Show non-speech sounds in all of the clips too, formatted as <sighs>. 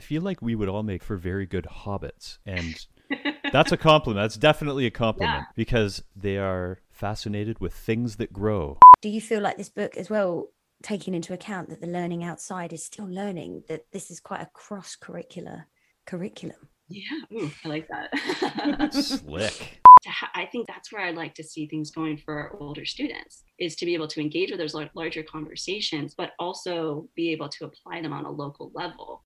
I feel like we would all make for very good hobbits. And <laughs> that's a compliment. That's definitely a compliment Yeah. because they are fascinated with things that grow. Do you feel like this book as well, taking into account that the learning outside is still learning, that this is quite a cross curricular curriculum? Yeah, ooh, I like that. <laughs> Slick. I think that's where I'd like to see things going for our older students is to be able to engage with those larger conversations, but also be able to apply them on a local level.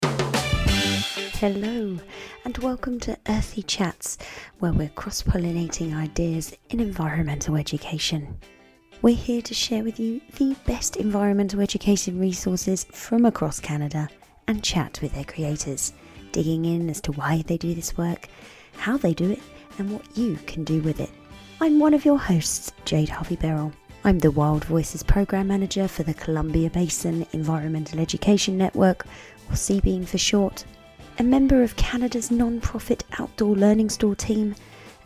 Hello, and welcome to Earthy Chats, where we're cross pollinating ideas in environmental education. We're here to share with you the best environmental education resources from across Canada and chat with their creators, digging in as to why they do this work, how they do it, and what you can do with it. I'm one of your hosts, Jade Harvey Beryl. I'm the Wild Voices Program Manager for the Columbia Basin Environmental Education Network, or CBEEN for short a member of Canada's non-profit outdoor learning store team,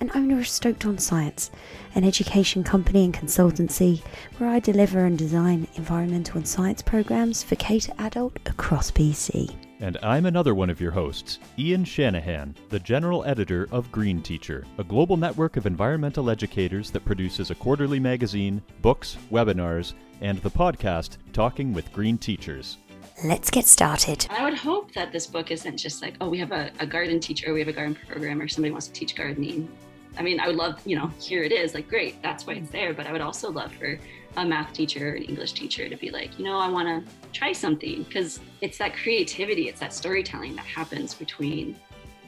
and owner of Stoked on Science, an education company and consultancy where I deliver and design environmental and science programs for K to adult across BC. And I'm another one of your hosts, Ian Shanahan, the general editor of Green Teacher, a global network of environmental educators that produces a quarterly magazine, books, webinars, and the podcast Talking with Green Teachers. Let's get started. I would hope that this book isn't just like, oh, we have a, a garden teacher, we have a garden program, or somebody wants to teach gardening. I mean, I would love, you know, here it is, like, great, that's why it's there. But I would also love for a math teacher or an English teacher to be like, you know, I want to try something because it's that creativity, it's that storytelling that happens between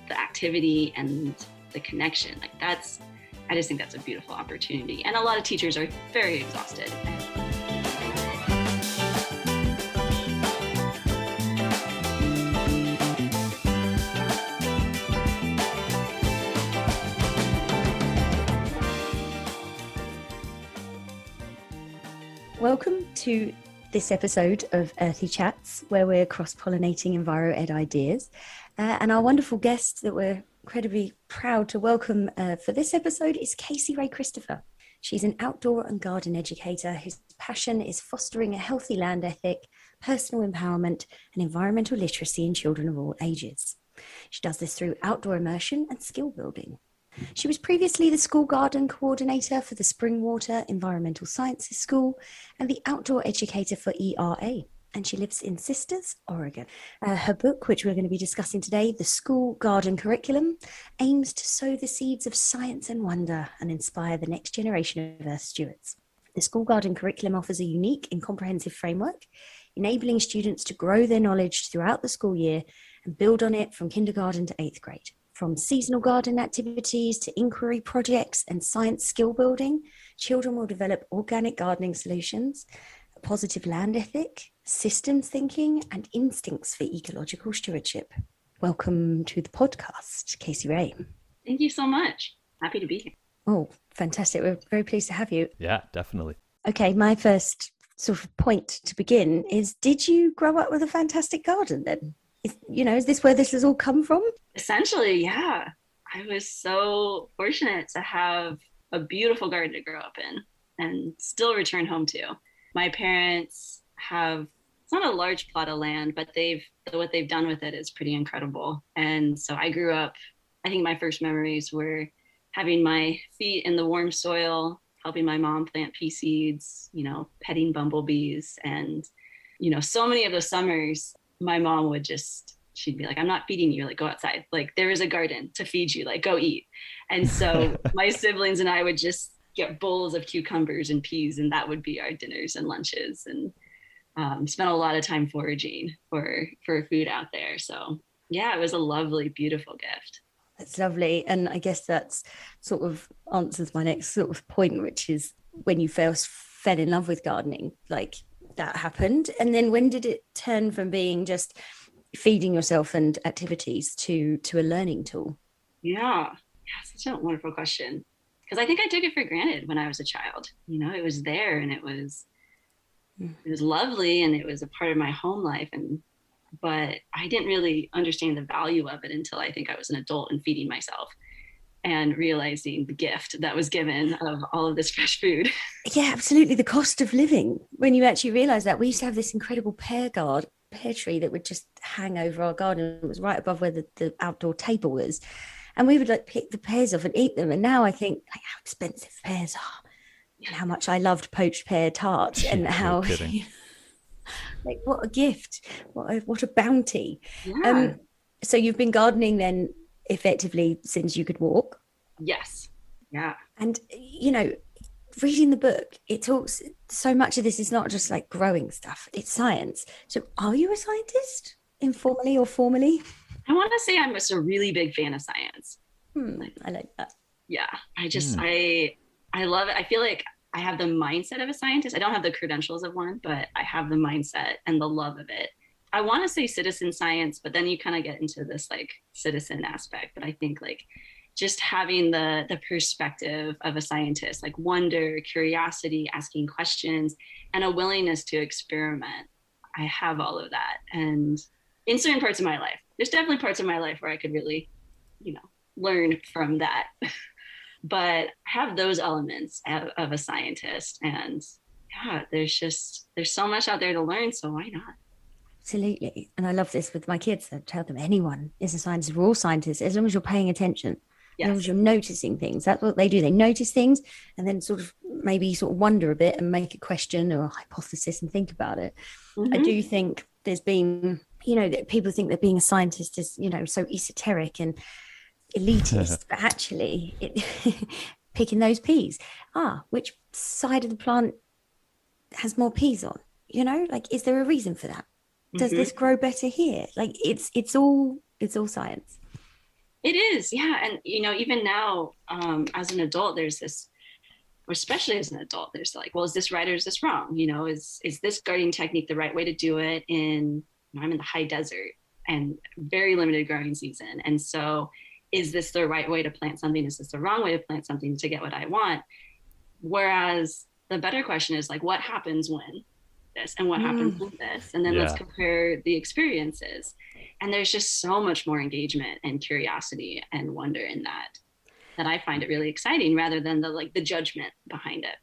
the activity and the connection. Like, that's, I just think that's a beautiful opportunity. And a lot of teachers are very exhausted. Welcome to this episode of Earthy Chats, where we're cross pollinating Enviro Ed ideas. Uh, and our wonderful guest that we're incredibly proud to welcome uh, for this episode is Kaci Rae Christopher. She's an outdoor and garden educator whose passion is fostering a healthy land ethic, personal empowerment, and environmental literacy in children of all ages. She does this through outdoor immersion and skill building. She was previously the school garden coordinator for the Springwater Environmental Sciences School and the outdoor educator for ERA. And she lives in Sisters, Oregon. Uh, her book, which we're going to be discussing today, The School Garden Curriculum, aims to sow the seeds of science and wonder and inspire the next generation of Earth stewards. The School Garden Curriculum offers a unique and comprehensive framework, enabling students to grow their knowledge throughout the school year and build on it from kindergarten to eighth grade. From seasonal garden activities to inquiry projects and science skill building, children will develop organic gardening solutions, a positive land ethic, systems thinking, and instincts for ecological stewardship. Welcome to the podcast, Kaci Rae. Thank you so much. Happy to be here. Oh, fantastic. We're very pleased to have you. Yeah, definitely. Okay, my first sort of point to begin is Did you grow up with a fantastic garden then? Is, you know, is this where this has all come from? Essentially, yeah. I was so fortunate to have a beautiful garden to grow up in and still return home to. My parents have it's not a large plot of land, but they've what they've done with it is pretty incredible. And so I grew up I think my first memories were having my feet in the warm soil, helping my mom plant pea seeds, you know, petting bumblebees and you know, so many of those summers my mom would just she'd be like i'm not feeding you like go outside. Like there is a garden to feed you like go eat. And so <laughs> my siblings and i would just get bowls of cucumbers and peas and that would be our dinners and lunches and um, spent a lot of time foraging for for food out there. So yeah it was a lovely beautiful gift. That's lovely. And I guess that's sort of answers my next sort of point, which is when you first fell in love with gardening, like that happened. And then when did it turn from being just feeding yourself and activities to to a learning tool? Yeah, yeah, such a wonderful question. Because I think I took it for granted when I was a child. You know, it was there and it was Mm. it was lovely and it was a part of my home life and but I didn't really understand the value of it until I think I was an adult and feeding myself and realizing the gift that was given of all of this fresh food. <laughs> Yeah, absolutely. The cost of living. When you actually realize that we used to have this incredible pear guard pear tree that would just hang over our garden. It was right above where the, the outdoor table was. And we would like pick the pears off and eat them. And now I think like how expensive pears are and how much I loved poached pear tarts <laughs> and Yeah, no how <laughs> like what a gift, what a, what a bounty. Yeah. Um, so you've been gardening then effectively since you could walk. yes. Yeah. And you know, reading the book, it talks so much of this is not just like growing stuff, it's science. So are you a scientist? Informally or formally? I want to say I'm just a really big fan of science. Hmm, I like that. Yeah. I just Hmm. I I love it. I feel like I have the mindset of a scientist. I don't have the credentials of one, but I have the mindset and the love of it. I want to say citizen science, but then you kind of get into this like citizen aspect. But I think like just having the the perspective of a scientist, like wonder, curiosity, asking questions, and a willingness to experiment. I have all of that. And in certain parts of my life, there's definitely parts of my life where I could really, you know, learn from that. <laughs> but I have those elements of, of a scientist and yeah there's just there's so much out there to learn so why not Absolutely. And I love this with my kids. I tell them anyone is a scientist. We're all scientists as long as you're paying attention. As long as you're noticing things. That's what they do. They notice things and then sort of maybe sort of wonder a bit and make a question or a hypothesis and think about it. I Mhm. do think there's been, you know, that people think that being a scientist is, you know, so esoteric and elitist, <laughs> but actually, it, <laughs> picking those peas. Ah, which side of the plant has more peas on? You know, like, is there a reason for that? Does Mhm. this grow better here? Like, it's it's all it's all science. It is, yeah. And you know, even now, um, as an adult, there's this, or especially as an adult, there's like, well, is this right or is this wrong? You know, is is this gardening technique the right way to do it? In you know, I'm in the high desert and very limited growing season, and so is this the right way to plant something? Is this the wrong way to plant something to get what I want? Whereas the better question is like, what happens when this, and what happens with this, and then let's compare the experiences and there's just so much more engagement and curiosity and wonder in that that i find it really exciting rather than the like the judgment behind it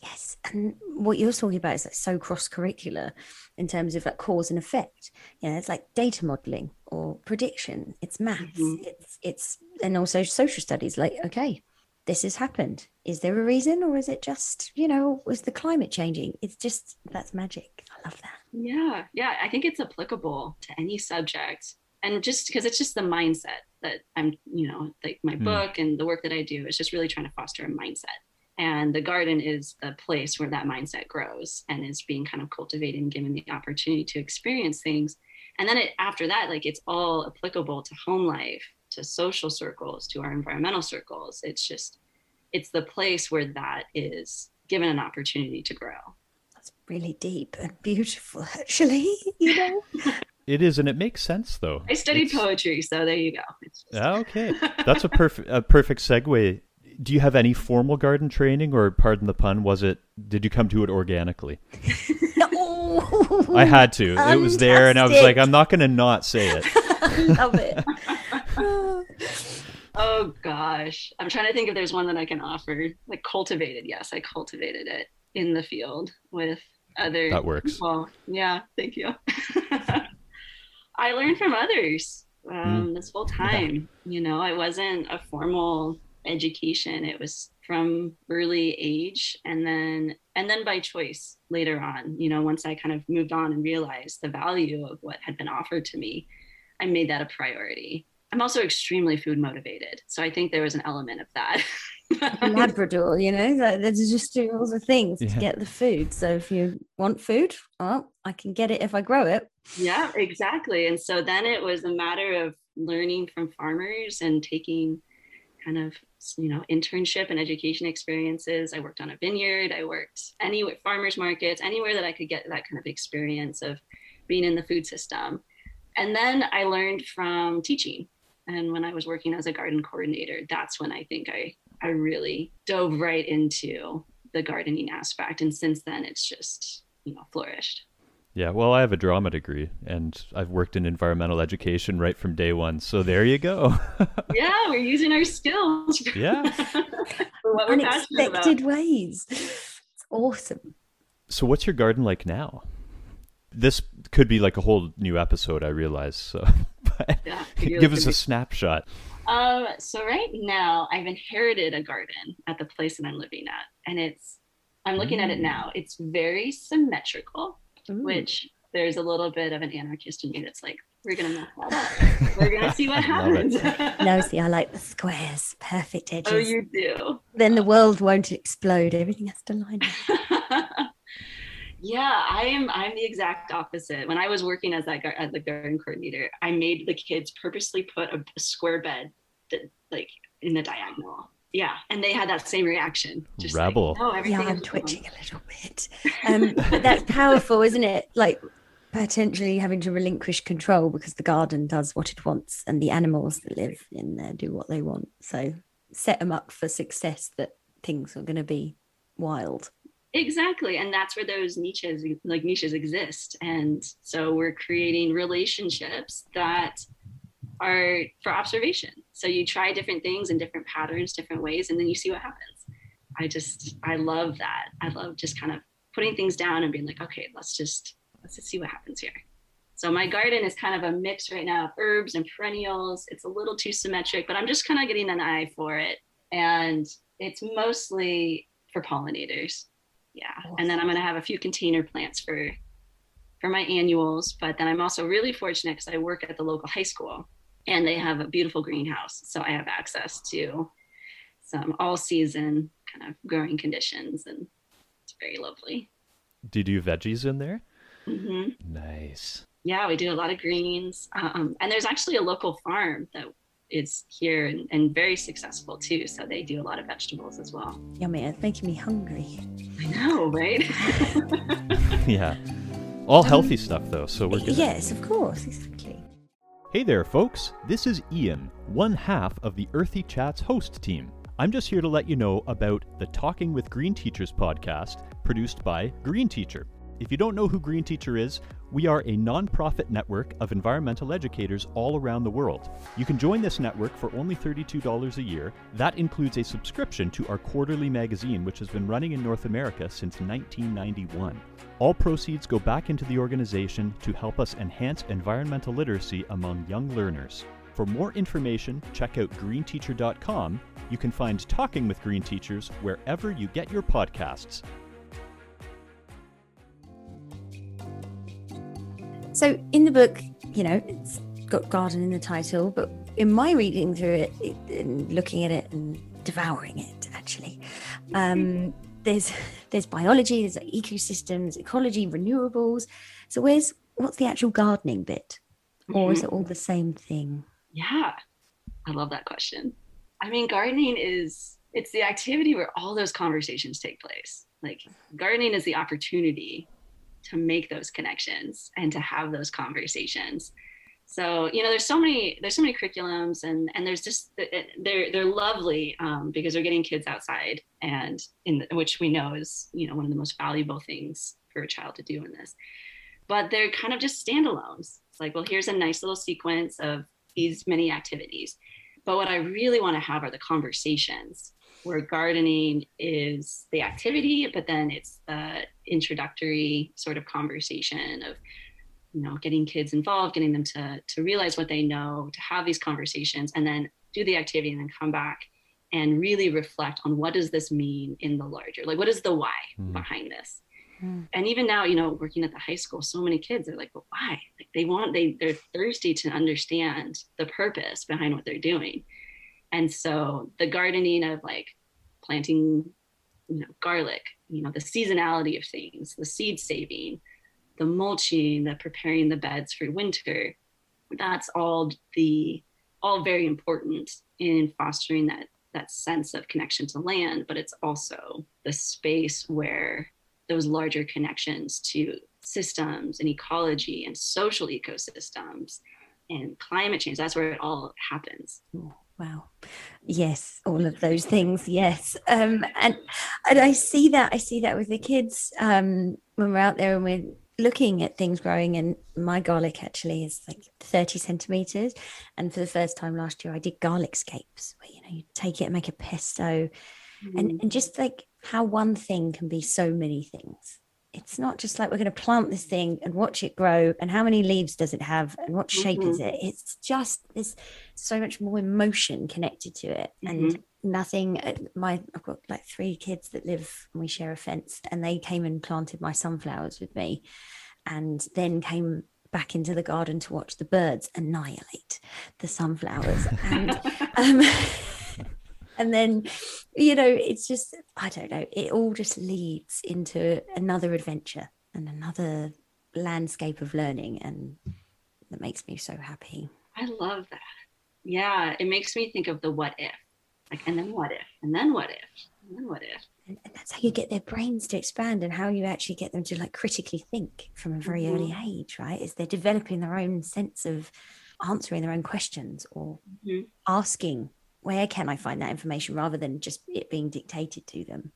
Yes, and what you're talking about is like so cross curricular in terms of like cause and effect. You know, it's like data modeling or prediction. It's maths. Mhm. It's it's and also social studies. Like, okay, this has happened. Is there a reason, or is it just you know, was the climate changing? It's just that's magic. I love that. yeah yeah i think it's applicable to any subject and just because it's just the mindset that i'm you know like my Hmm. book and the work that i do is just really trying to foster a mindset and the garden is the place where that mindset grows and is being kind of cultivated and given the opportunity to experience things and then it, after that like it's all applicable to home life to social circles to our environmental circles it's just it's the place where that is given an opportunity to grow That's really deep and beautiful, actually. You know, <laughs> It is, and it makes sense though. i studied It's- poetry so there you go it's just, Ah, Okay, <laughs> that's a perfect a perfect segue. Do you have any formal garden training, or pardon the pun, was it? Did you come to it organically? <laughs> oh, I had to. It was there, and I was like, I'm not going to not say it. I love it. Oh. gosh. I'm trying to think if there's one that i can offer. Like cultivated. Yes i cultivated it in the field with other That works. well yeah thank you. <laughs> I learned from others um, this whole time. You know it wasn't a formal education. It was from early age and then and then by choice later on. You know once i kind of moved on and realized the value of what had been offered to me i made that a priority i'm also extremely food motivated so i think there was an element of that <laughs> Labrador, you know, that that's just doing all the things Yeah. to get the food. So if you want food, well, I can get it if I grow it. Yeah, exactly. And so then it was a matter of learning from farmers and taking kind of, you know, internship and education experiences. I worked on a vineyard, I worked anywhere, farmers markets, anywhere that I could get that kind of experience of being in the food system. And then I learned from teaching. And when I was working as a garden coordinator, that's when I think I, I really dove right into the gardening aspect. And since then, it's just, you know, flourished. Yeah, well, I have a drama degree, and I've worked in environmental education right from day one. So there you go. <laughs> yeah, we're using our skills. Yeah. for <laughs> what we're passionate about. Unexpected ways. It's awesome. so what's your garden like now? This could be like a whole new episode, I realize. So <laughs> Yeah, <laughs> give us a snapshot. Um, so right now I've inherited a garden at the place that I'm living at, and it's I'm looking at it Mm. now. It's very symmetrical, Ooh. which there's a little bit of an anarchist in me that's like, we're gonna mess that up. <laughs> We're gonna see what happens. No, see, I like the squares, perfect edges. oh, you do. Then the world won't explode. Everything has to line up. Yeah, I am. I'm the exact opposite. When I was working as that gar- as the garden coordinator, I made the kids purposely put a, a square bed, that, like in the diagonal. Yeah, and they had that same reaction. Just like, Rebel. no, everything Yeah, I'm is wrong." twitching a little bit. Um, but that's powerful, isn't it? Like potentially having to relinquish control because the garden does what it wants and the animals that live in there do what they want. So set them up for success that things are going to be wild. Exactly, and that's where those niches like niches exist. And so we're creating relationships that are for observation. So you try different things in different patterns, different ways, and then you see what happens. I just I love that. I love just kind of putting things down and being like, okay, let's just let's just see what happens here. So my garden is kind of a mix right now of herbs and perennials. It's a little too symmetric, but I'm just kind of getting an eye for it. And it's mostly for pollinators. Yeah. And then I'm gonna have a few container plants for for my annuals. But then I'm also really fortunate because I work at the local high school and they have a beautiful greenhouse. So I have access to some all season kind of growing conditions and it's very lovely. Do you do veggies in there? mm-hmm. Nice. Yeah, we do a lot of greens. Um, and there's actually a local farm that is here and, and very successful too. So they do a lot of vegetables as well. Yummy, it's making me hungry. I know, right? <laughs> <laughs> yeah. All um, healthy stuff though, so we're good. Yes, of course, exactly. Hey there, folks. This is Ian, one half of the Earthy Chats host team. I'm just here to let you know about the Talking with Green Teachers podcast produced by Green Teacher. If you don't know who Green Teacher is, we are a nonprofit network of environmental educators all around the world. You can join this network for only $32 a year. That includes a subscription to our quarterly magazine, which has been running in North America since 1991. All proceeds go back into the organization to help us enhance environmental literacy among young learners. For more information, check out greenteacher.com. You can find Talking with Green Teachers wherever you get your podcasts. So in the book, you know, it's got garden in the title, but in my reading through it, it and looking at it and devouring it, actually, um, <laughs> there's there's biology, there's ecosystems, ecology, renewables. So where's what's the actual gardening bit, or is it all the same thing? Yeah, I love that question. I mean, gardening is it's the activity where all those conversations take place. Like gardening is the opportunity to make those connections and to have those conversations. So you know, there's so many there's so many curriculums and and there's just they're they're lovely um, because they're getting kids outside and in the, which we know is you know one of the most valuable things for a child to do in this. But they're kind of just standalones. It's like, well, here's a nice little sequence of these many activities. But what I really want to have are the conversations where gardening is the activity, but then it's the introductory sort of conversation of, you know, getting kids involved, getting them to to realize what they know, to have these conversations, and then do the activity and then come back and really reflect on what does this mean in the larger, like what is the why Mhm. behind this Mm. and even now you know working at the high school so many kids are like but why like they want they they're thirsty to understand the purpose behind what they're doing and so the gardening of like planting you know garlic you know the seasonality of things the seed saving the mulching the preparing the beds for winter that's all the all very important in fostering that that sense of connection to land but it's also the space where those larger connections to systems and ecology and social ecosystems and climate change. That's where it all happens. Wow. Yes, all of those things. Yes. Um, and and I see that I see that with the kids um, when we're out there and we're looking at things growing. And my garlic actually is like 30 centimeters. And for the first time last year, I did garlic scapes where you know you take it and make a pesto, Mm-hmm. and and just like how one thing can be so many things. It's not just like we're going to plant this thing and watch it grow and how many leaves does it have and what shape mm-hmm. is it it's just there's so much more emotion connected to it mm-hmm. and nothing uh, my i've got like three kids that live and we share a fence and they came and planted my sunflowers with me and then came back into the garden to watch the birds annihilate the sunflowers and <laughs> um, <laughs> and then you know it's just i don't know it all just leads into another adventure and another landscape of learning and that makes me so happy. I love that. Yeah it makes me think of the what if. Like and then what if and then what if and then what if. And, and that's how you get their brains to expand and how you actually get them to like critically think from a very mm-hmm. early age right? Is they're developing their own sense of answering their own questions or mm-hmm. asking where can I find that information rather than just it being dictated to them?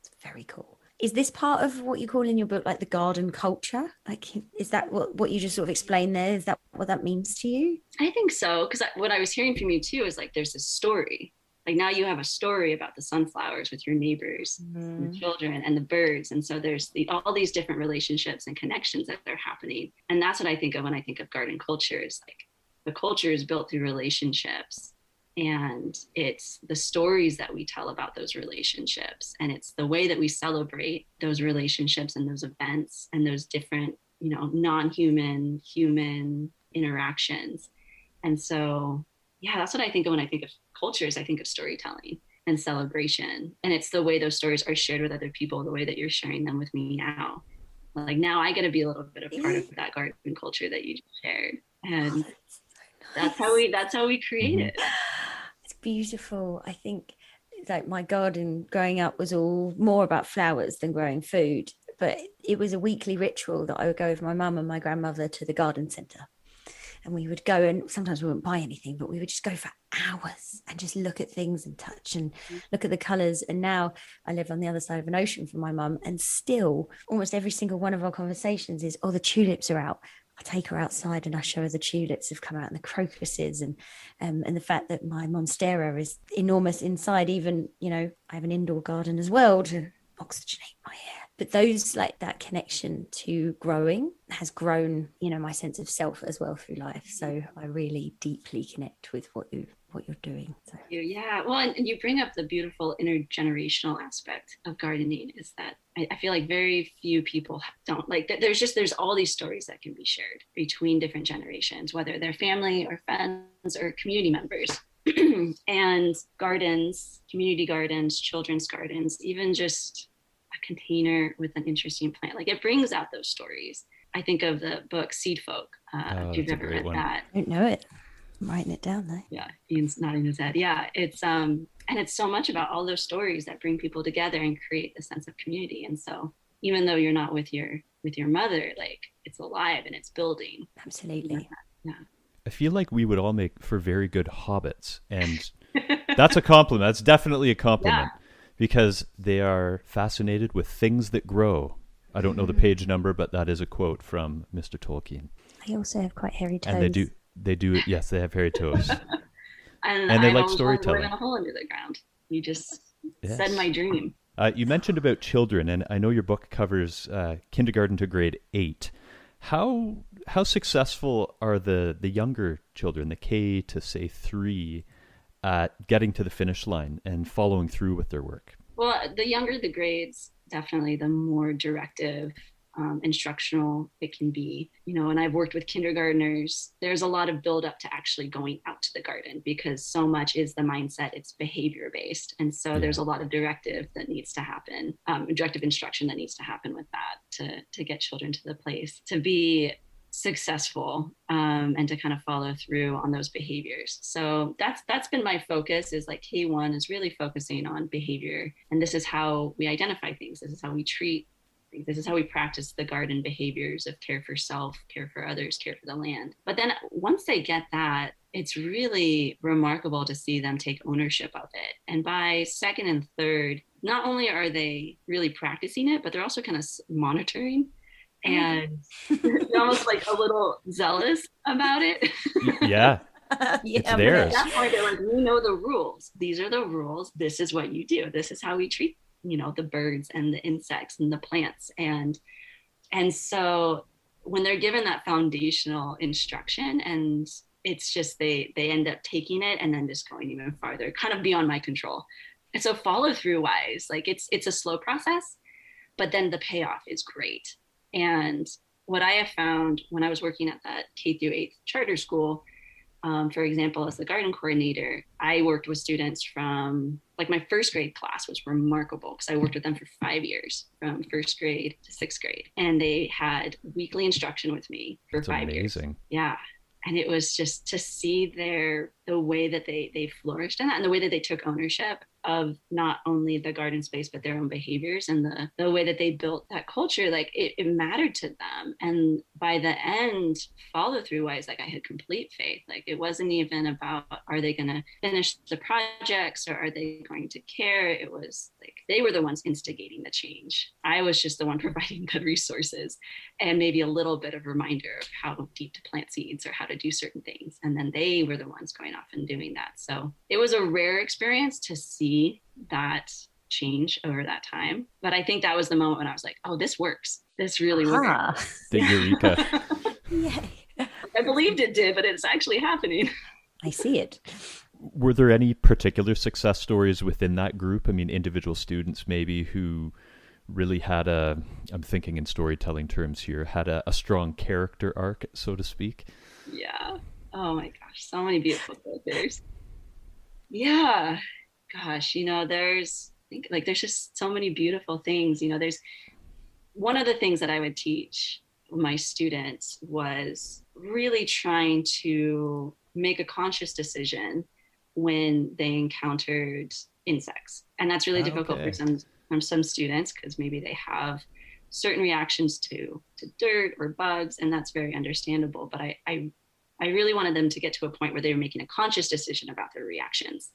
It's very cool. Is this part of what you call in your book like the garden culture? Like, is that what, what you just sort of explained there? Is that what that means to you? I think so. Because what I was hearing from you too is like there's a story. Like now you have a story about the sunflowers with your neighbors, mm. the children, and the birds. And so there's the, all these different relationships and connections that are happening. And that's what I think of when I think of garden culture is like the culture is built through relationships and it's the stories that we tell about those relationships and it's the way that we celebrate those relationships and those events and those different you know non-human human interactions. And so yeah that's what i think of when i think of cultures i think of storytelling and celebration. And it's the way those stories are shared with other people the way that you're sharing them with me now. Like now i get to be a little bit of part of that garden culture that you shared. And that's how we that's how we create mm-hmm. it. it's beautiful. I think like my garden growing up was all more about flowers than growing food but it was a weekly ritual that i would go with my mum and my grandmother to the garden centre. And we would go and sometimes we wouldn't buy anything but we would just go for hours and just look at things and touch and mm. look at the colors and now i live on the other side of an ocean from my mum and still almost every single one of our conversations is oh the tulips are out I take her outside and I show her the tulips have come out and the crocuses and um, and the fact that my monstera is enormous inside. Even you know I have an indoor garden as well to oxygenate my air. But those like that connection to growing has grown, you know, my sense of self as well through life. So I really deeply connect with what you what you're doing. So. Yeah, well, and, you bring up the beautiful intergenerational aspect of gardening. Is that I, I feel like very few people don't like. That. There's just there's all these stories that can be shared between different generations, whether they're family or friends or community members. <clears throat> and gardens, community gardens, children's gardens, even just a container with an interesting plant, like it brings out those stories. I think of the book Seed Folk. Uh, oh, if you've ever read one. that, I don't know it. I'm writing it down though. Yeah, Ian's nodding his head. Yeah, it's um, and it's so much about all those stories that bring people together and create a sense of community. And so, even though you're not with your with your mother, like it's alive and it's building. Absolutely. Yeah. yeah. I feel like we would all make for very good hobbits, and <laughs> that's a compliment. That's definitely a compliment yeah. because they are fascinated with things that grow. I don't know the page number, but that is a quote from Mr. Tolkien. I also have quite hairy toes. And they do they do it. Yes, they have hairy toes. <laughs> and, and they I like storytelling. A hole under the ground. You just yes. said my dream. Uh, you mentioned about children, and I know your book covers uh, kindergarten to grade eight. How how successful are the the younger children, the K to say three, at getting to the finish line and following through with their work? Well, the younger the grades, definitely the more directive um, instructional it can be you know and i've worked with kindergartners. There's a lot of build up to actually going out to the garden because so much is the mindset it's behavior based. And so yeah. there's a lot of directive that needs to happen um, directive instruction that needs to happen with that to to get children to the place to be successful um, and to kind of follow through on those behaviors. So that's that's been my focus is like k1 is really focusing on behavior. And this is how we identify things. This is how we treat this is how we practice the garden behaviors of care for self, care for others, care for the land. But then once they get that, it's really remarkable to see them take ownership of it. And by second and third, not only are they really practicing it, but they're also kind of monitoring and <laughs> almost like a little zealous about it. yeah. <laughs> yeah, it's theirs. At that point, they're like, we know the rules. These are the rules. This is what you do. This is how we treat you know the birds and the insects and the plants. And and so when they're given that foundational instruction and it's just they they end up taking it and then just going even farther kind of beyond my control. And so follow through wise like it's it's a slow process but then the payoff is great. And what i have found when i was working at that k through 8th charter school um, for example, as the garden coordinator, I worked with students from like my first grade class was remarkable because I worked with them for five years from first grade to sixth grade. And they had weekly instruction with me for That's five amazing. years. Yeah. And it was just to see their the way that they they flourished in that and the way that they took ownership of not only the garden space but their own behaviors and the the way that they built that culture like it, it mattered to them. And by the end follow through wise like i had complete faith. Like it wasn't even about are they going to finish the projects or are they going to care? It was like they were the ones instigating the change. I was just the one <laughs> providing the resources and maybe a little bit of reminder of how deep to plant seeds or how to do certain things. And then they were the ones going off and doing that. So it was a rare experience to see that change over that time. But I think that was the moment when I was like, oh, this works. This really Ah, works. <laughs> The eureka. <laughs> yay. I believed it did, but it's actually happening. I see it. Were there any particular success stories within that group? I mean, individual students maybe who really had a, I'm thinking in storytelling terms here, had a, a strong character arc, so to speak. Yeah. Oh my gosh, so many beautiful characters. Yeah. Gosh, you know, there's like there's just so many beautiful things. You know, there's one of the things that I would teach my students was really trying to make a conscious decision when they encountered insects. And that's really difficult for some from some students because maybe they have certain reactions to to dirt or bugs and that's very understandable but I, I i really wanted them to get to a point where they were making a conscious decision about their reactions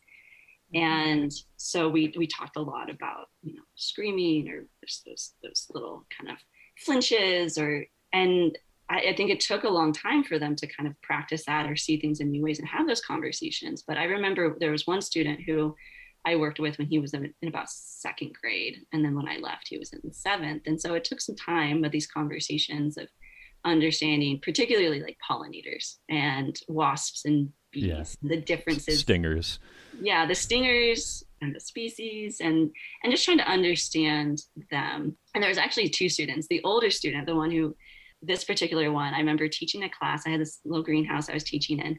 and so we we talked a lot about you know screaming or just those those little kind of flinches or and I, I think it took a long time for them to kind of practice that or see things in new ways and have those conversations but i remember there was one student who I worked with when he was in, in about second grade. And then when I left, he was in seventh. And so it took some time with these conversations of understanding, particularly like pollinators and wasps and bees, Yeah. the differences. Stingers. Yeah, the stingers and the species and and just trying to understand them. And there was actually two students. The older student, the one who this particular one, I remember teaching a class. I had this little greenhouse I was teaching in,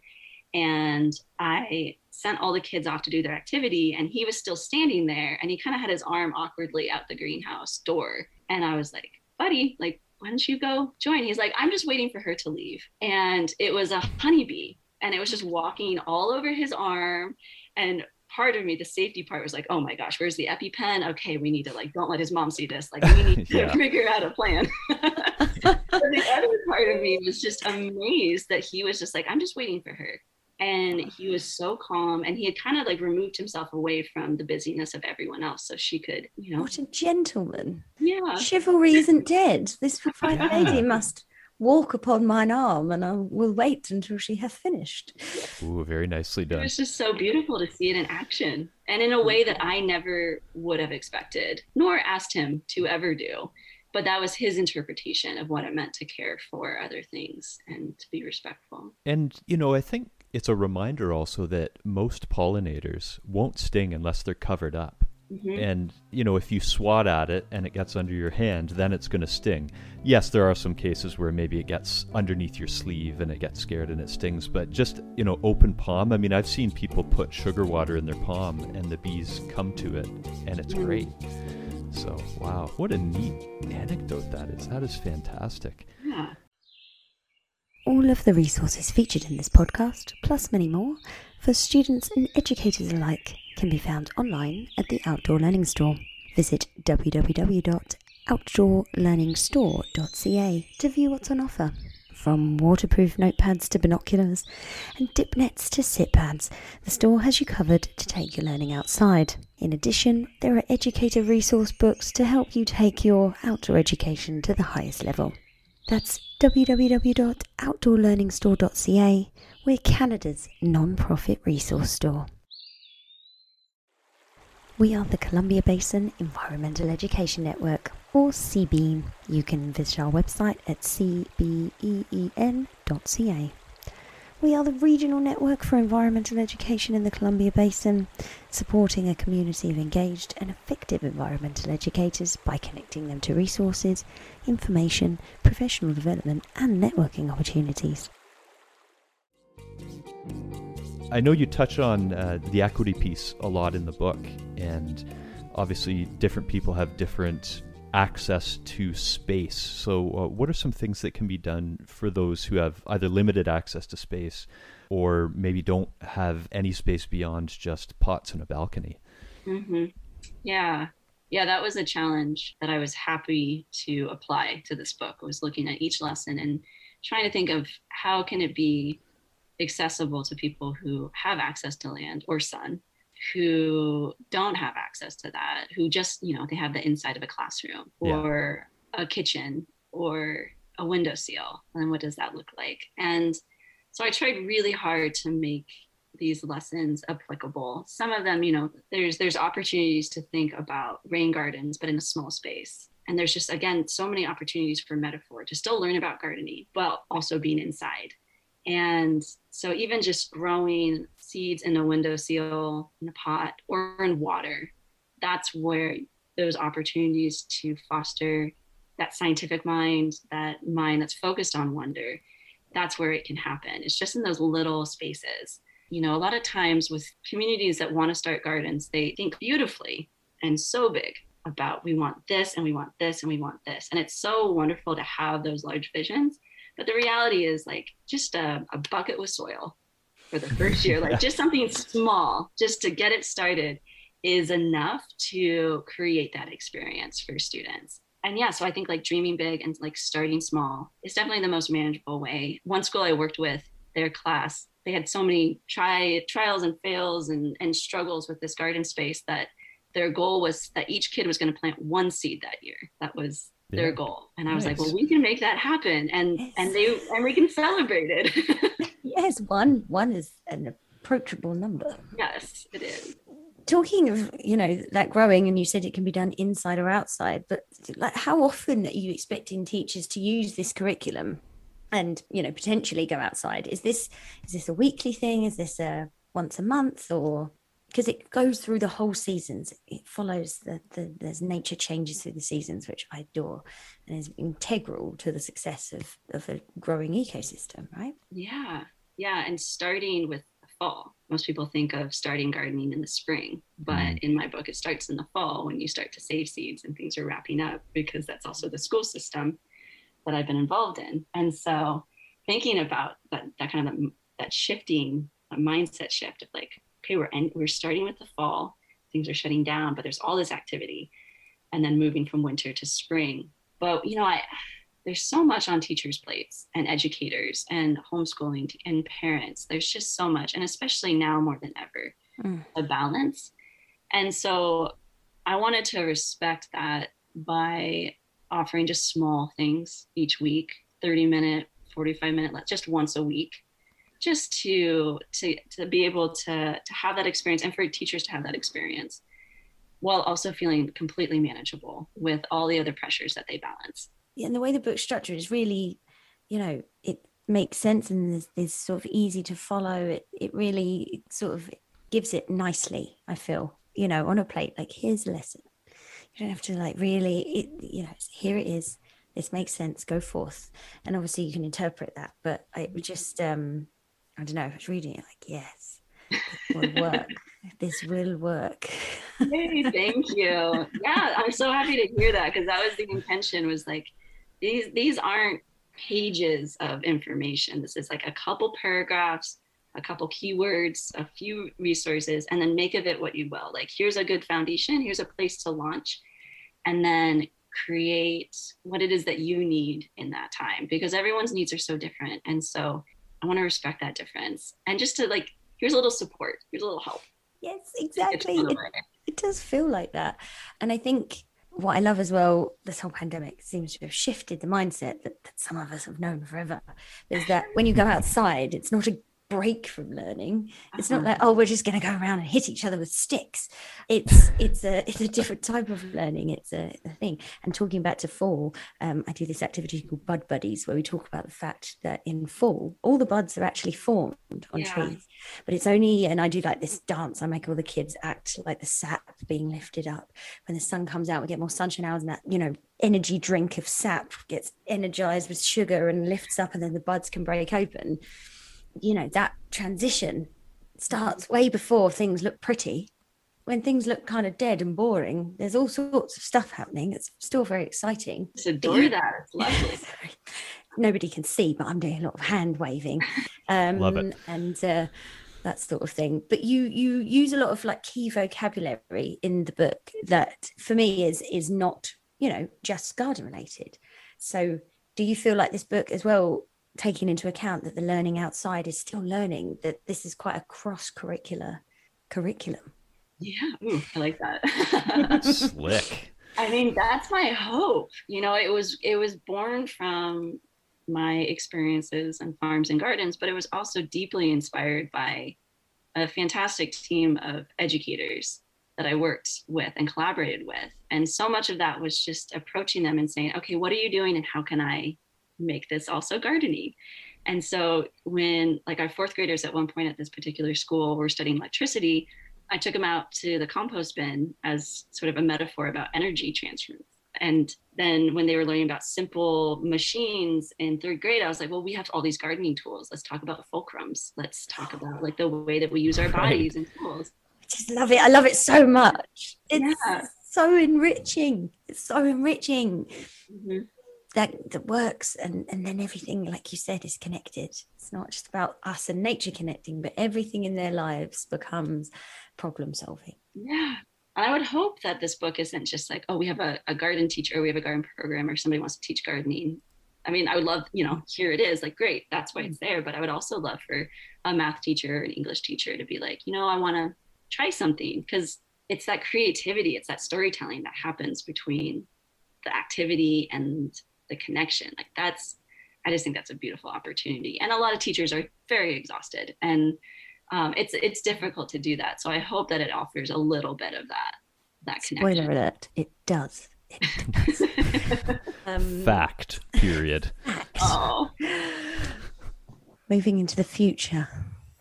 and I sent all the kids off to do their activity and he was still standing there and he kind of had his arm awkwardly out the greenhouse door and i was like buddy like why don't you go join he's like i'm just waiting for her to leave and it was a honeybee and it was just walking all over his arm and part of me the safety part was like oh my gosh where's the epipen okay we need to like don't let his mom see this like we need <laughs> to figure out a plan <laughs> but the other part of me was just amazed that he was just like, I'm just waiting for her. And he was so calm and he had kind of like removed himself away from the busyness of everyone else so she could, you know, What a gentleman. yeah. Chivalry isn't dead. This fine Yeah. lady must walk upon mine arm, and I will wait until she hath finished. Ooh, very nicely done. It done. was just so beautiful to see it in action and in a way that I never would have expected, nor asked him to ever do. But that was his interpretation of what it meant to care for other things and to be respectful. And, you know, I think it's a reminder also that most pollinators won't sting unless they're covered up. Mhm. And, you know, if you swat at it and it gets under your hand, then it's going to sting. Yes, there are some cases where maybe it gets underneath your sleeve and it gets scared and it stings, but just, you know, open palm. I mean, I've seen people put sugar water in their palm and the bees come to it and it's Mm. great. So, wow, what a neat anecdote that is. That is fantastic. Yeah. All of the resources featured in this podcast, plus many more, for students and educators alike, can be found online at the Outdoor Learning Store. Visit www.outdoorlearningstore.ca to view what's on offer. From waterproof notepads to binoculars and dip nets to sit pads, the store has you covered to take your learning outside. In addition, there are educator resource books to help you take your outdoor education to the highest level. That's www.outdoorlearningstore.ca. We're Canada's non-profit resource store. We are the Columbia Basin Environmental Education Network. or CBEEN. You can visit our website at cbeen.ca. We are the regional network for environmental education in the Columbia Basin, supporting a community of engaged and effective environmental educators by connecting them to resources, information, professional development, and networking opportunities. I know you touch on uh, the equity piece a lot in the book, and obviously, different people have different access to space. So, uh, what are some things that can be done for those who have either limited access to space or maybe don't have any space beyond just pots and a balcony? Mm-hmm. Yeah. Yeah, that was a challenge that I was happy to apply to this book. I was looking at each lesson and trying to think of how can it be accessible to people who have access to land or sun who don't have access to that, who just, you know, they have the inside of a classroom or yeah. a kitchen or a window seal. And what does that look like? And so I tried really hard to make these lessons applicable. Some of them, you know, there's there's opportunities to think about rain gardens, but in a small space. And there's just again so many opportunities for metaphor to still learn about gardening, but also being inside. And so even just growing seeds in a window windowsill, in a pot, or in water, that's where those opportunities to foster that scientific mind, that mind that's focused on wonder, that's where it can happen. It's just in those little spaces. You know, a lot of times with communities that want to start gardens, they think beautifully and so big about we want this and we want this and we want this. And it's so wonderful to have those large visions. But the reality is like just a, a bucket with soil for the <laughs> first year, like just something small, just to get it started, is enough to create that experience for students. And yeah, so I think like dreaming big and like starting small is definitely the most manageable way. One school I worked with, their class, they had so many try trials and fails and, and struggles with this garden space that their goal was that each kid was going to plant one seed that year. That was their goal. And I was nice. like, well, we can make that happen. And yes. and they and we can celebrate it. <laughs> yes, one one is an approachable number. Yes, it is. Talking of you know that growing, and you said it can be done inside or outside, but like how often are you expecting teachers to use this curriculum, and you know potentially go outside? Is this is this a weekly thing? Is this a once a month or because it goes through the whole seasons. It follows the, the there's nature changes through the seasons, which I adore, and is integral to the success of of a growing ecosystem, right? Yeah, yeah, and starting with the fall. Most people think of starting gardening in the spring, but mm. in my book, it starts in the fall when you start to save seeds and things are wrapping up because that's also the school system that I've been involved in, and so thinking about that that kind of that shifting mindset shift of like okay, we're en- we're starting with the fall, things are shutting down, but there's all this activity, and then moving from winter to spring. But you know, I there's so much on teachers' plates and educators and homeschooling and parents. There's just so much, and especially now more than ever, mm. the balance. And so, I wanted to respect that by offering just small things each week 30 minute 45 minute just once a week just to to to be able to to have that experience and for teachers to have that experience while also feeling completely manageable with all the other pressures that they balance. Yeah, and the way the book's structured is really you know it makes sense and is, is sort of easy to follow. It it really sort of gives it nicely i feel you know on a plate. Like here's a lesson. You don't have to like really it, you know here it is. This makes sense. Go forth. And obviously you can interpret that but i just um I don't know, I was reading it like, yes, this will work. <laughs> this will work. hey, thank you. Yeah, I'm so happy to hear that because that was the intention was like these these aren't pages of information. This is like a couple paragraphs, a couple keywords, a few resources, and then make of it what you will. Like here's a good foundation, here's a place to launch, and then create what it is that you need in that time because everyone's needs are so different. And so I want to respect that difference. And just to like, here's a little support, here's a little help. Yes, exactly. It, it does feel like that. And I think what I love as well, this whole pandemic seems to have shifted the mindset that, that some of us have known forever, is that when you go outside, it's not a break from learning. It's Uh-huh. not like oh we're just going to go around and hit each other with sticks. It's <laughs> it's a it's a different type of learning. It's a, a thing. And talking back to fall, um, I do this activity called Bud Buddies where we talk about the fact that in fall all the buds are actually formed on Yeah. trees, but it's only and I do like this dance. I make all the kids act like the sap being lifted up when the sun comes out. We get more sunshine hours, and that you know energy drink of sap gets energized with sugar and lifts up, and then the buds can break open you know that transition starts way before things look pretty. When things look kind of dead and boring there's all sorts of stuff happening. It's still very exciting. Just adore that. It's lovely. <laughs> Nobody can see but i'm doing a lot of hand waving. Um Love it. and uh that sort of thing. But you you use a lot of like key vocabulary in the book that for me is is not you know just garden related. So do you feel like this book as well taking into account that the learning outside is still learning that this is quite a cross curricular curriculum Yeah, Ooh, I like that. <laughs> Slick. I mean, that's my hope. You know, it was it was born from my experiences in farms and gardens, but it was also deeply inspired by a fantastic team of educators that I worked with and collaborated with. And so much of that was just approaching them and saying, okay, what are you doing and how can I make this also gardening? And so when like our fourth graders at one point at this particular school were studying electricity, I took them out to the compost bin as sort of a metaphor about energy transfer. And then when they were learning about simple machines in third grade, I was like, well, we have all these gardening tools. Let's talk about fulcrums. Let's talk about like the way that we use our bodies and tools. I just love it. I love it so much. It's Yeah. so enriching. It's so enriching. Mhm. That that works and and then everything, like you said, is connected. It's not just about us and nature connecting, but everything in their lives becomes problem solving. Yeah. And I would hope that this book isn't just like, oh, we have a, a garden teacher, or we have a garden program, or somebody wants to teach gardening. I mean, I would love, you know, here it is, like, great, that's why it's mm. there. But I would also love for a math teacher or an English teacher to be like, you know, I want to try something because it's that creativity, it's that storytelling that happens between the activity and the connection. Like, that's, I just think that's a beautiful opportunity. And a lot of teachers are very exhausted and um, it's it's difficult to do that. So I hope that it offers a little bit of that that Spoiler connection. alert, it does. It does. <laughs> um, Fact. Period. oh, moving into the future.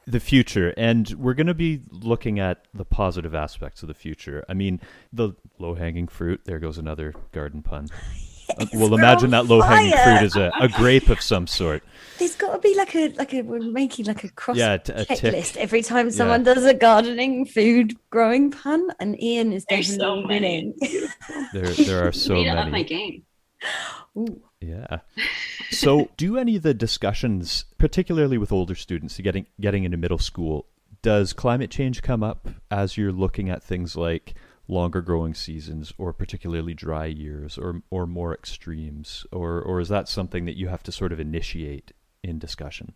the future and we're going to be looking at the positive aspects of the future i mean the low-hanging fruit there goes another garden pun Yes, <laughs> Uh, well imagine that low-hanging fruit is a, a grape of some sort There's got to be like a like a we're making like a cross Yeah, t- a tick. checklist every time someone does a gardening food growing pun, and Ian is There's so definitely many. winning. <laughs> there there are <laughs> so need to up my many game. Ooh. yeah so do any of the discussions particularly with older students getting getting into middle school does climate change come up as you're looking at things like longer growing seasons or particularly dry years or or more extremes or or is that something that you have to sort of initiate in discussion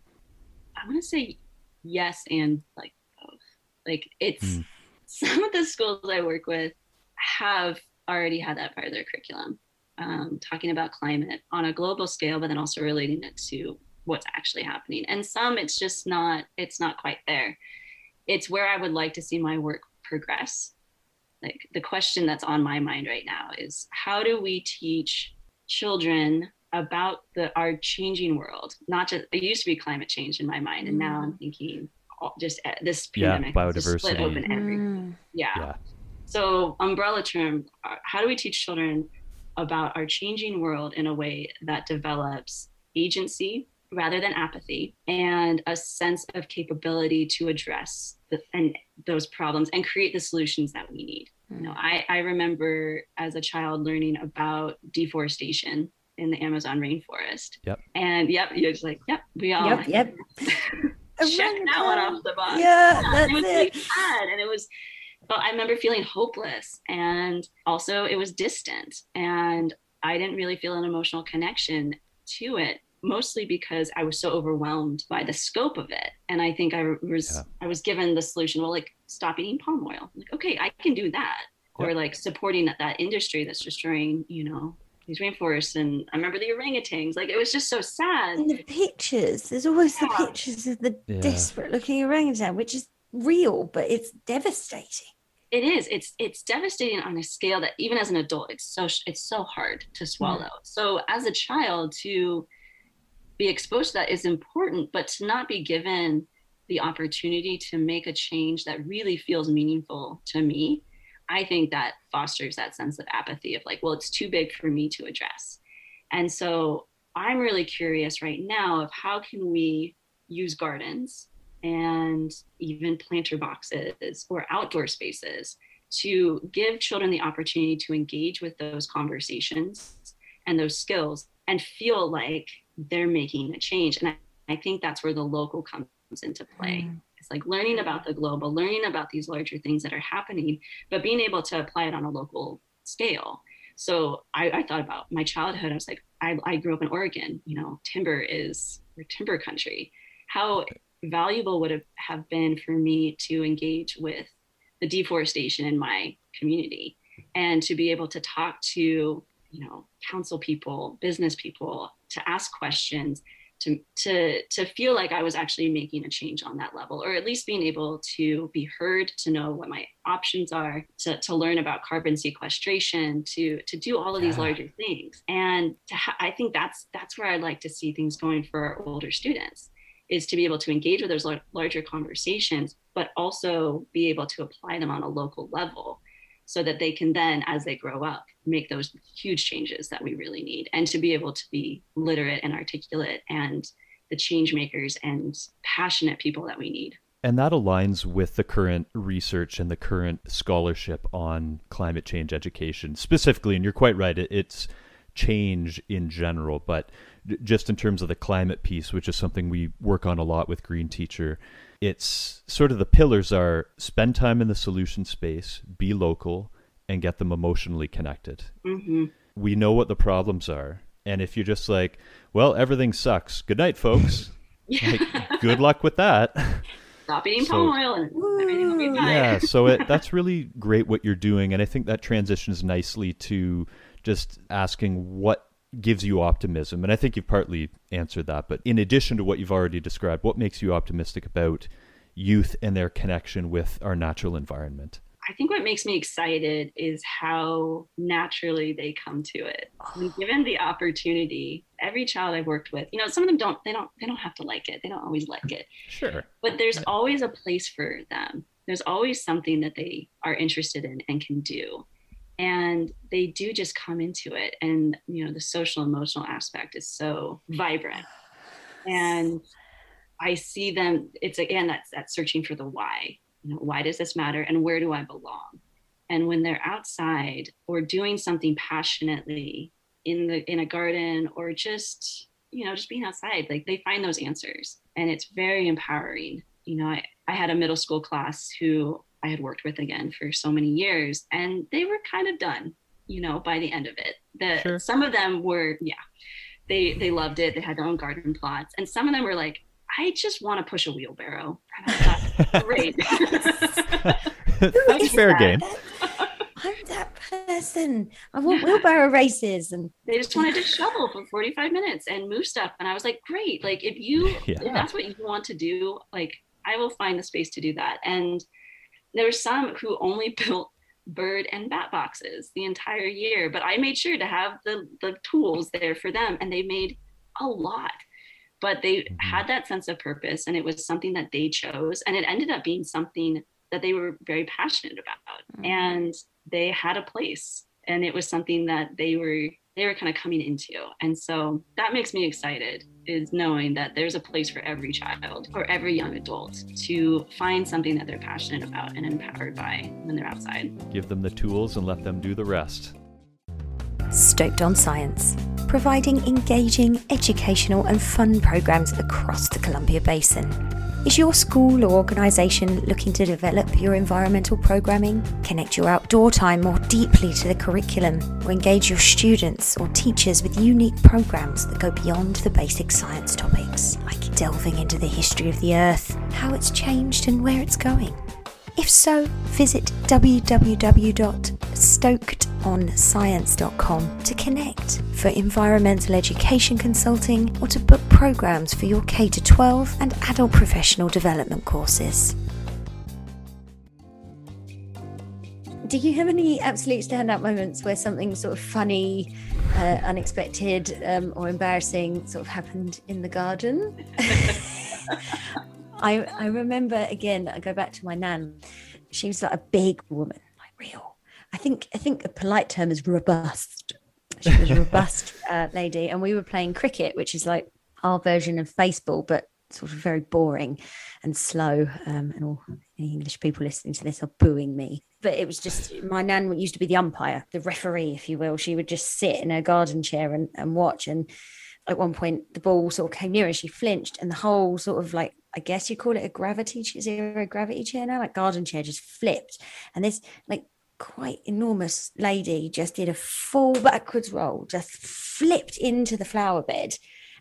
I want to say yes and like both. Like it's Mm. <laughs> some of the schools I work with have already had that part of their curriculum, um, talking about climate on a global scale, but then also relating it to what's actually happening. And some it's just not it's not quite there. It's where I would like to see my work progress. Like the question that's on my mind right now is how do we teach children about the our changing world not just it used to be climate change in my mind and now i'm thinking all- just uh, this pandemic has just split biodiversity. open every Mm. yeah. yeah so umbrella term uh, how do we teach children about our changing world in a way that develops agency rather than apathy and a sense of capability to address the, and those problems and create the solutions that we need you know mm. I, I remember as a child learning about deforestation in the amazon rainforest Yep. and yep you're just like yep we all Yep, yep. <laughs> <laughs> check that one off the box Yeah, and that's it was it. really sad and it was but i remember feeling hopeless and also it was distant and i didn't really feel an emotional connection to it mostly because i was so overwhelmed by the scope of it and i think i was Yeah. i was given the solution well like stop eating palm oil like okay i can do that or like supporting that, that industry that's destroying you know these rainforests and I remember the orangutans. Like it was just so sad. And the pictures, there's always Yeah. the pictures of the Yeah. desperate looking orangutan, which is real, but it's devastating. It is. It's it's devastating on a scale that even as an adult, it's so it's so hard to swallow. So as a child, to be exposed to that is important, but to not be given the opportunity to make a change that really feels meaningful to me, I think that fosters that sense of apathy of like, well, it's too big for me to address. And so I'm really curious right now of how can we use gardens and even planter boxes or outdoor spaces to give children the opportunity to engage with those conversations and those skills and feel like they're making a change. And I, I think that's where the local comes into play. Mm. It's like learning about the global, learning about these larger things that are happening, but being able to apply it on a local scale. So I, I thought about my childhood. I was like, I, I grew up in Oregon. You know, timber is we're timber country. How valuable would it have been for me to engage with the deforestation in my community and to be able to talk to you know council people business people to ask questions to to to feel like i was actually making a change on that level or at least being able to be heard to know what my options are to, to learn about carbon sequestration to to do all of these Yeah. larger things and to ha- i think that's that's where i'd like to see things going for our older students is to be able to engage with those larger conversations, but also be able to apply them on a local level so that they can then, as they grow up, make those huge changes that we really need and to be able to be literate and articulate and the change makers and passionate people that we need. And that aligns with the current research and the current scholarship on climate change education, specifically. And you're quite right, it's change in general, but just in terms of the climate piece, which is something we work on a lot with Green Teacher, it's sort of the pillars are spend time in the solution space, be local, and get them emotionally connected. hmm We know what the problems are. And if you're just like, well, everything sucks, good night, folks. <laughs> like, good luck with that. Stop eating So- palm oil and everything will be fine. yeah so it, that's really great what you're doing and i think that transitions nicely to just asking what gives you optimism and i think you've partly answered that but in addition to what you've already described what makes you optimistic about youth and their connection with our natural environment I think what makes me excited is how naturally they come to it. When given the opportunity, every child I've worked with, you know, some of them don't, they don't, they don't have to like it. They don't always like it. sure but there's always a place for them there's always something that they are interested in and can do and they do just come into it and you know the social emotional aspect is so vibrant. <sighs> And i see them it's again that's that searching for the why. You know why does this matter and where do i belong? And when they're outside or doing something passionately in the in a garden or just you know just being outside like they find those answers. And it's very empowering. You know i, I had a middle school class who i had worked with again for so many years and they were kind of done you know by the end of it. The Sure. some of them were yeah they they loved it. They had their own garden plots and some of them were like i just want to push a wheelbarrow. And i thought <laughs> great. <laughs> That's fair game. I'm that person. I want wheelbarrow races and they just wanted to shovel for 45 minutes and move stuff and i was like great like if you <laughs> Yeah. if that's what you want to do like i will find the space to do that. And there were some who only <laughs> built bird and bat boxes the entire year but i made sure to have the the tools there for them and they made a lot but they Mhm. had that sense of purpose and it was something that they chose and it ended up being something that they were very passionate about Mm. and they had a place and it was something that they were they were kind of coming into. And so that makes me excited is knowing that there's a place for every child or every young adult to find something that they're passionate about and empowered by when they're outside. Give them the tools and let them do the rest. Stoked on Science, providing engaging, educational, and fun programs across the Columbia Basin. Is your school or organisation looking to develop your environmental programming, connect your outdoor time more deeply to the curriculum, or engage your students or teachers with unique programs that go beyond the basic science topics, like delving into the history of the Earth, how it's changed, and where it's going? If so, visit onScience.com to connect for environmental education consulting or to book programs for your K 12 and adult professional development courses. Do you have any absolute standout moments where something sort of funny, uh, unexpected, um, or embarrassing sort of happened in the garden? <laughs> I, I remember again, I go back to my nan. She was like a big woman, like real. I think I think a polite term is robust. She was a robust <laughs> uh, lady, and we were playing cricket, which is like our version of baseball, but sort of very boring and slow. Um, and all any English people listening to this are booing me. But it was just my nan used to be the umpire, the referee, if you will. She would just sit in her garden chair and, and watch. And at one point, the ball sort of came near and she flinched, and the whole sort of like I guess you call it a gravity zero gravity chair now, like garden chair, just flipped, and this like quite enormous lady just did a full backwards roll, just flipped into the flower bed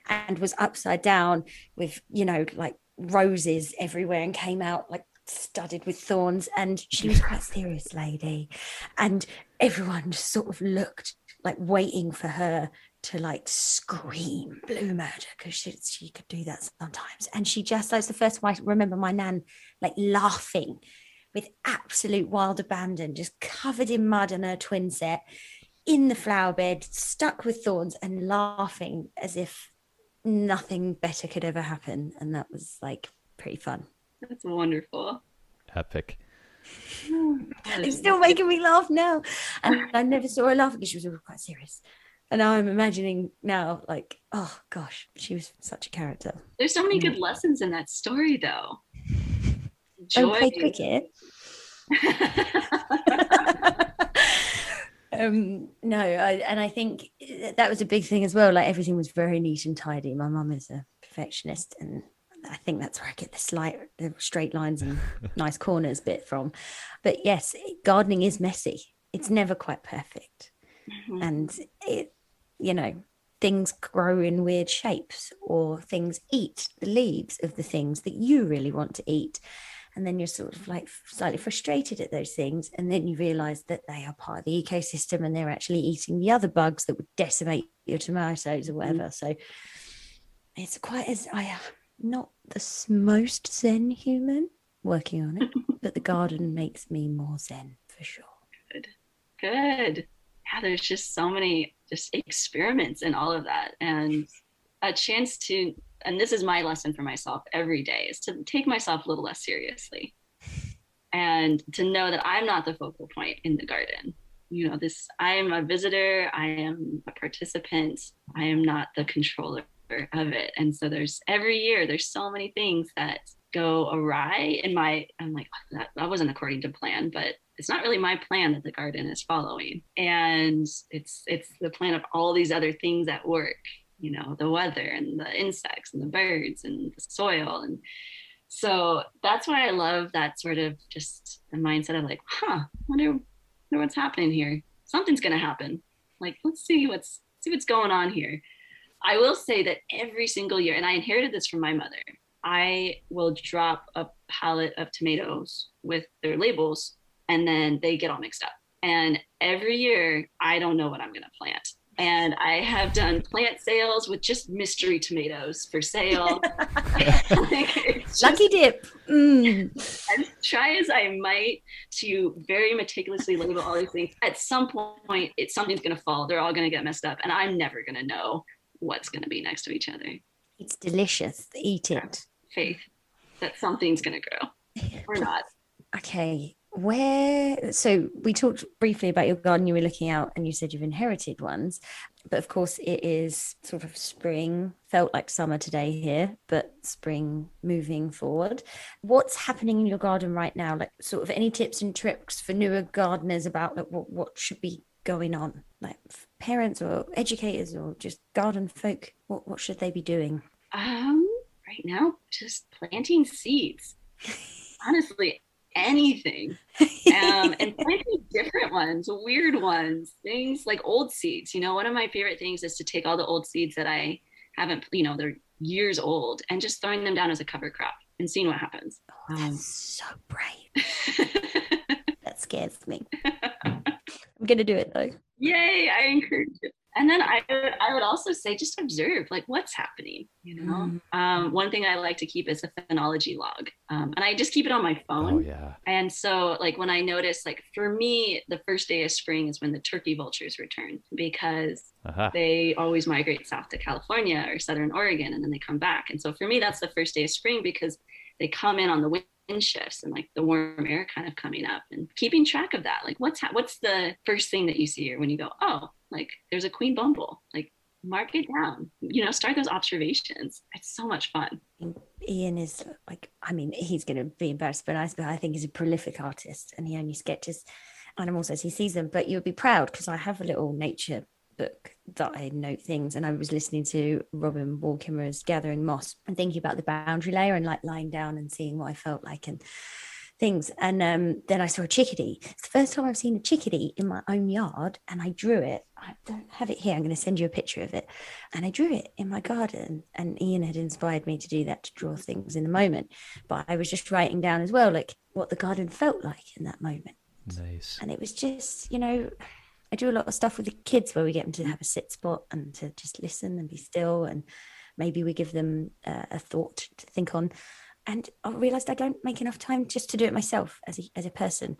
and was upside down with, you know, like roses everywhere and came out like studded with thorns. And she was quite serious lady. And everyone just sort of looked like waiting for her to like scream blue murder because she, she could do that sometimes. And she just, that's the first time I remember my nan like laughing with absolute wild abandon, just covered in mud and her twin set in the flower bed, stuck with thorns and laughing as if nothing better could ever happen. And that was like pretty fun. That's wonderful. Epic. <sighs> it's still making me laugh now. And I never saw her laugh because she was quite serious. And now I'm imagining now, like, oh gosh, she was such a character. There's so many good lessons in that story, though. Joy. Oh, play cricket. <laughs> um, no, I, and I think that was a big thing as well. Like everything was very neat and tidy. My mum is a perfectionist, and I think that's where I get the slight, the straight lines and <laughs> nice corners bit from. But yes, gardening is messy. It's never quite perfect, mm-hmm. and it, you know, things grow in weird shapes, or things eat the leaves of the things that you really want to eat. And then you're sort of like slightly frustrated at those things. And then you realize that they are part of the ecosystem and they're actually eating the other bugs that would decimate your tomatoes or whatever. Mm-hmm. so it's quite as i am not the most zen human working on it <laughs> but the garden makes me more zen for sure. Good. Good yeah there's just so many just experiments in all of that. And a chance to and this is my lesson for myself every day is to take myself a little less seriously. And to know that i'm not the focal point in the garden. You know this i am a visitor i am a participant i am not the controller of it. And so there's every year there's so many things that go awry in my i'm like oh, that, that wasn't according to plan but it's not really my plan that the garden is following. And it's it's the plan of all these other things at work you know the weather and the insects and the birds and the soil. And so that's why i love that sort of just the mindset of like huh wonder, wonder what's happening here. Something's gonna happen. Like let's see what's see what's going on here. I will say that every single year and i inherited this from my mother i will drop a pallet of tomatoes with their labels and then they get all mixed up and every year i don't know what i'm going to plant and I have done plant sales with just mystery tomatoes for sale. <laughs> just, Lucky dip. Mm. As try as I might to very meticulously label all these things, at some point, it something's going to fall. They're all going to get messed up, and I'm never going to know what's going to be next to each other. It's delicious. Eat it. Faith that something's going to grow <laughs> or not. Okay, where so we talked briefly about your garden you were looking out and you said you've inherited ones but of course it is sort of spring felt like summer today here but spring moving forward. What's happening in your garden right now? Like sort of any tips and tricks for newer gardeners about like what, what should be going on? Like parents or educators or just garden folk what, what should they be doing? Um right now just planting seeds honestly anything um, and <laughs> planting different ones, weird ones, things like old seeds. You know, one of my favorite things is to take all the old seeds that I haven't, you know, they're years old and just throwing them down as a cover crop and seeing what happens. Oh, that's um, so brave. <laughs> that scares me. I'm going to do it though. Yay! I encourage you. And then I, I would also say just observe like what's happening. You know, mm. um, one thing I like to keep is a phenology log, um, and I just keep it on my phone. Oh yeah. And so like when I notice like for me the first day of spring is when the turkey vultures return because uh-huh. they always migrate south to California or southern Oregon and then they come back. And so for me that's the first day of spring because they come in on the wind shifts and like the warm air kind of coming up and keeping track of that. Like what's ha- what's the first thing that you see here when you go, oh, like there's a queen bumble. Like mark it down. You know, start those observations. It's so much fun. Ian is like, I mean, he's going to be embarrassed, but I, but I think he's a prolific artist and he only sketches animals as he sees them. But you'll be proud because I have a little nature book that I note things. And I was listening to Robin Wall Kimmerer's Gathering Moss and thinking about the boundary layer and like lying down and seeing what I felt like and things. And um, then I saw a chickadee. It's the first time I've seen a chickadee in my own yard, and I drew it. I don't have it here. I'm going to send you a picture of it. And I drew it in my garden. And Ian had inspired me to do that to draw things in the moment. But I was just writing down as well, like what the garden felt like in that moment. Nice. And it was just, you know, I do a lot of stuff with the kids where we get them to have a sit spot and to just listen and be still. And maybe we give them uh, a thought to think on. And I realized I don't make enough time just to do it myself as a, as a person.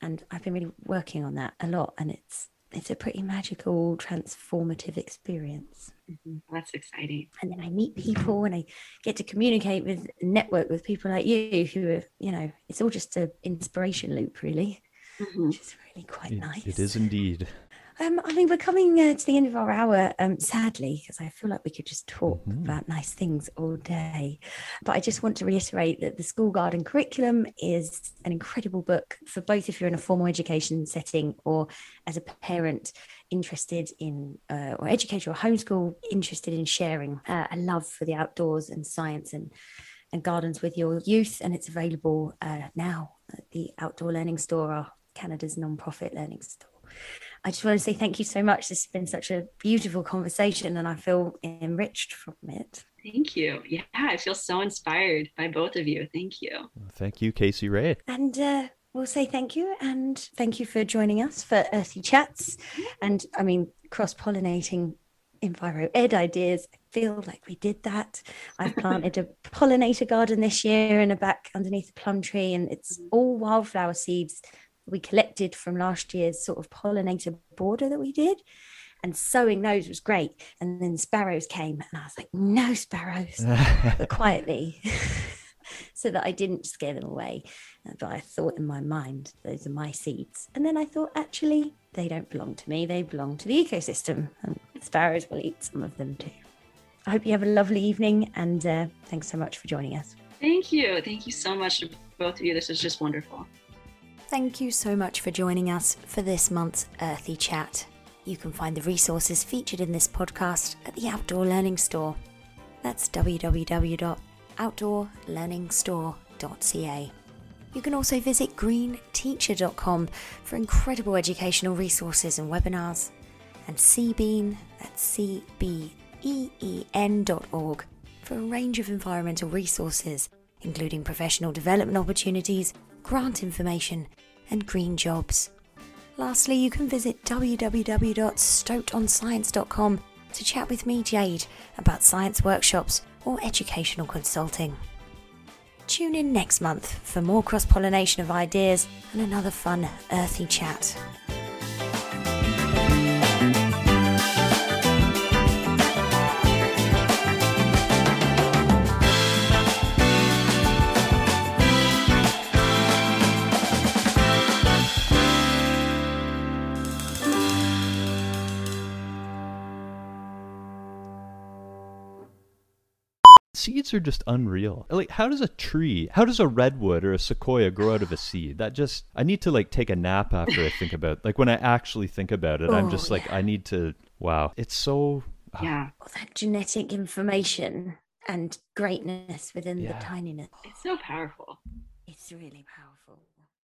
And I've been really working on that a lot. And it's, it's a pretty magical, transformative experience. Mm-hmm. That's exciting. And then I meet people and I get to communicate with, network with people like you who are, you know, it's all just an inspiration loop, really mm-hmm. which is really quite it, nice. It is indeed. Um, I mean, we're coming uh, to the end of our hour, um, sadly, because I feel like we could just talk mm-hmm. about nice things all day. But I just want to reiterate that the School Garden Curriculum is an incredible book for both if you're in a formal education setting or as a parent interested in, uh, or educator or homeschool interested in sharing uh, a love for the outdoors and science and and gardens with your youth. And it's available uh, now at the Outdoor Learning Store, Canada's non-profit learning store. I just want to say thank you so much. This has been such a beautiful conversation and I feel enriched from it. Thank you. Yeah, I feel so inspired by both of you. Thank you. Thank you, Kaci Rae. And uh, we'll say thank you and thank you for joining us for Earthy Chats. And I mean, cross pollinating Enviro Ed ideas. I feel like we did that. I've <laughs> planted a pollinator garden this year in a back underneath a plum tree, and it's all wildflower seeds we collected from last year's sort of pollinator border that we did. And sowing those was great. And then sparrows came, and I was like, no sparrows, <laughs> but quietly, <laughs> so that I didn't scare them away. But I thought in my mind, those are my seeds. And then I thought, actually, they don't belong to me, they belong to the ecosystem. And sparrows will eat some of them too. I hope you have a lovely evening, and uh, thanks so much for joining us. Thank you. Thank you so much to both of you. This is just wonderful. Thank you so much for joining us for this month's Earthy Chat. You can find the resources featured in this podcast at the Outdoor Learning Store. That's www.outdoorlearningstore.ca. You can also visit greenteacher.com for incredible educational resources and webinars, and CBEEN, that's C-B-E-E-N.org, for a range of environmental resources, including professional development opportunities, grant information, and green jobs. Lastly, you can visit www.stokedonscience.com to chat with me, Jade, about science workshops or educational consulting. Tune in next month for more cross pollination of ideas and another fun, earthy chat. Seeds are just unreal. Like, how does a tree, how does a redwood or a sequoia grow out of a seed? That just, I need to like take a nap after I think about. Like when I actually think about it, oh, I'm just like, I need to. Wow, it's so. Uh, yeah, all that genetic information and greatness within yeah. the tininess. It's so powerful. It's really powerful.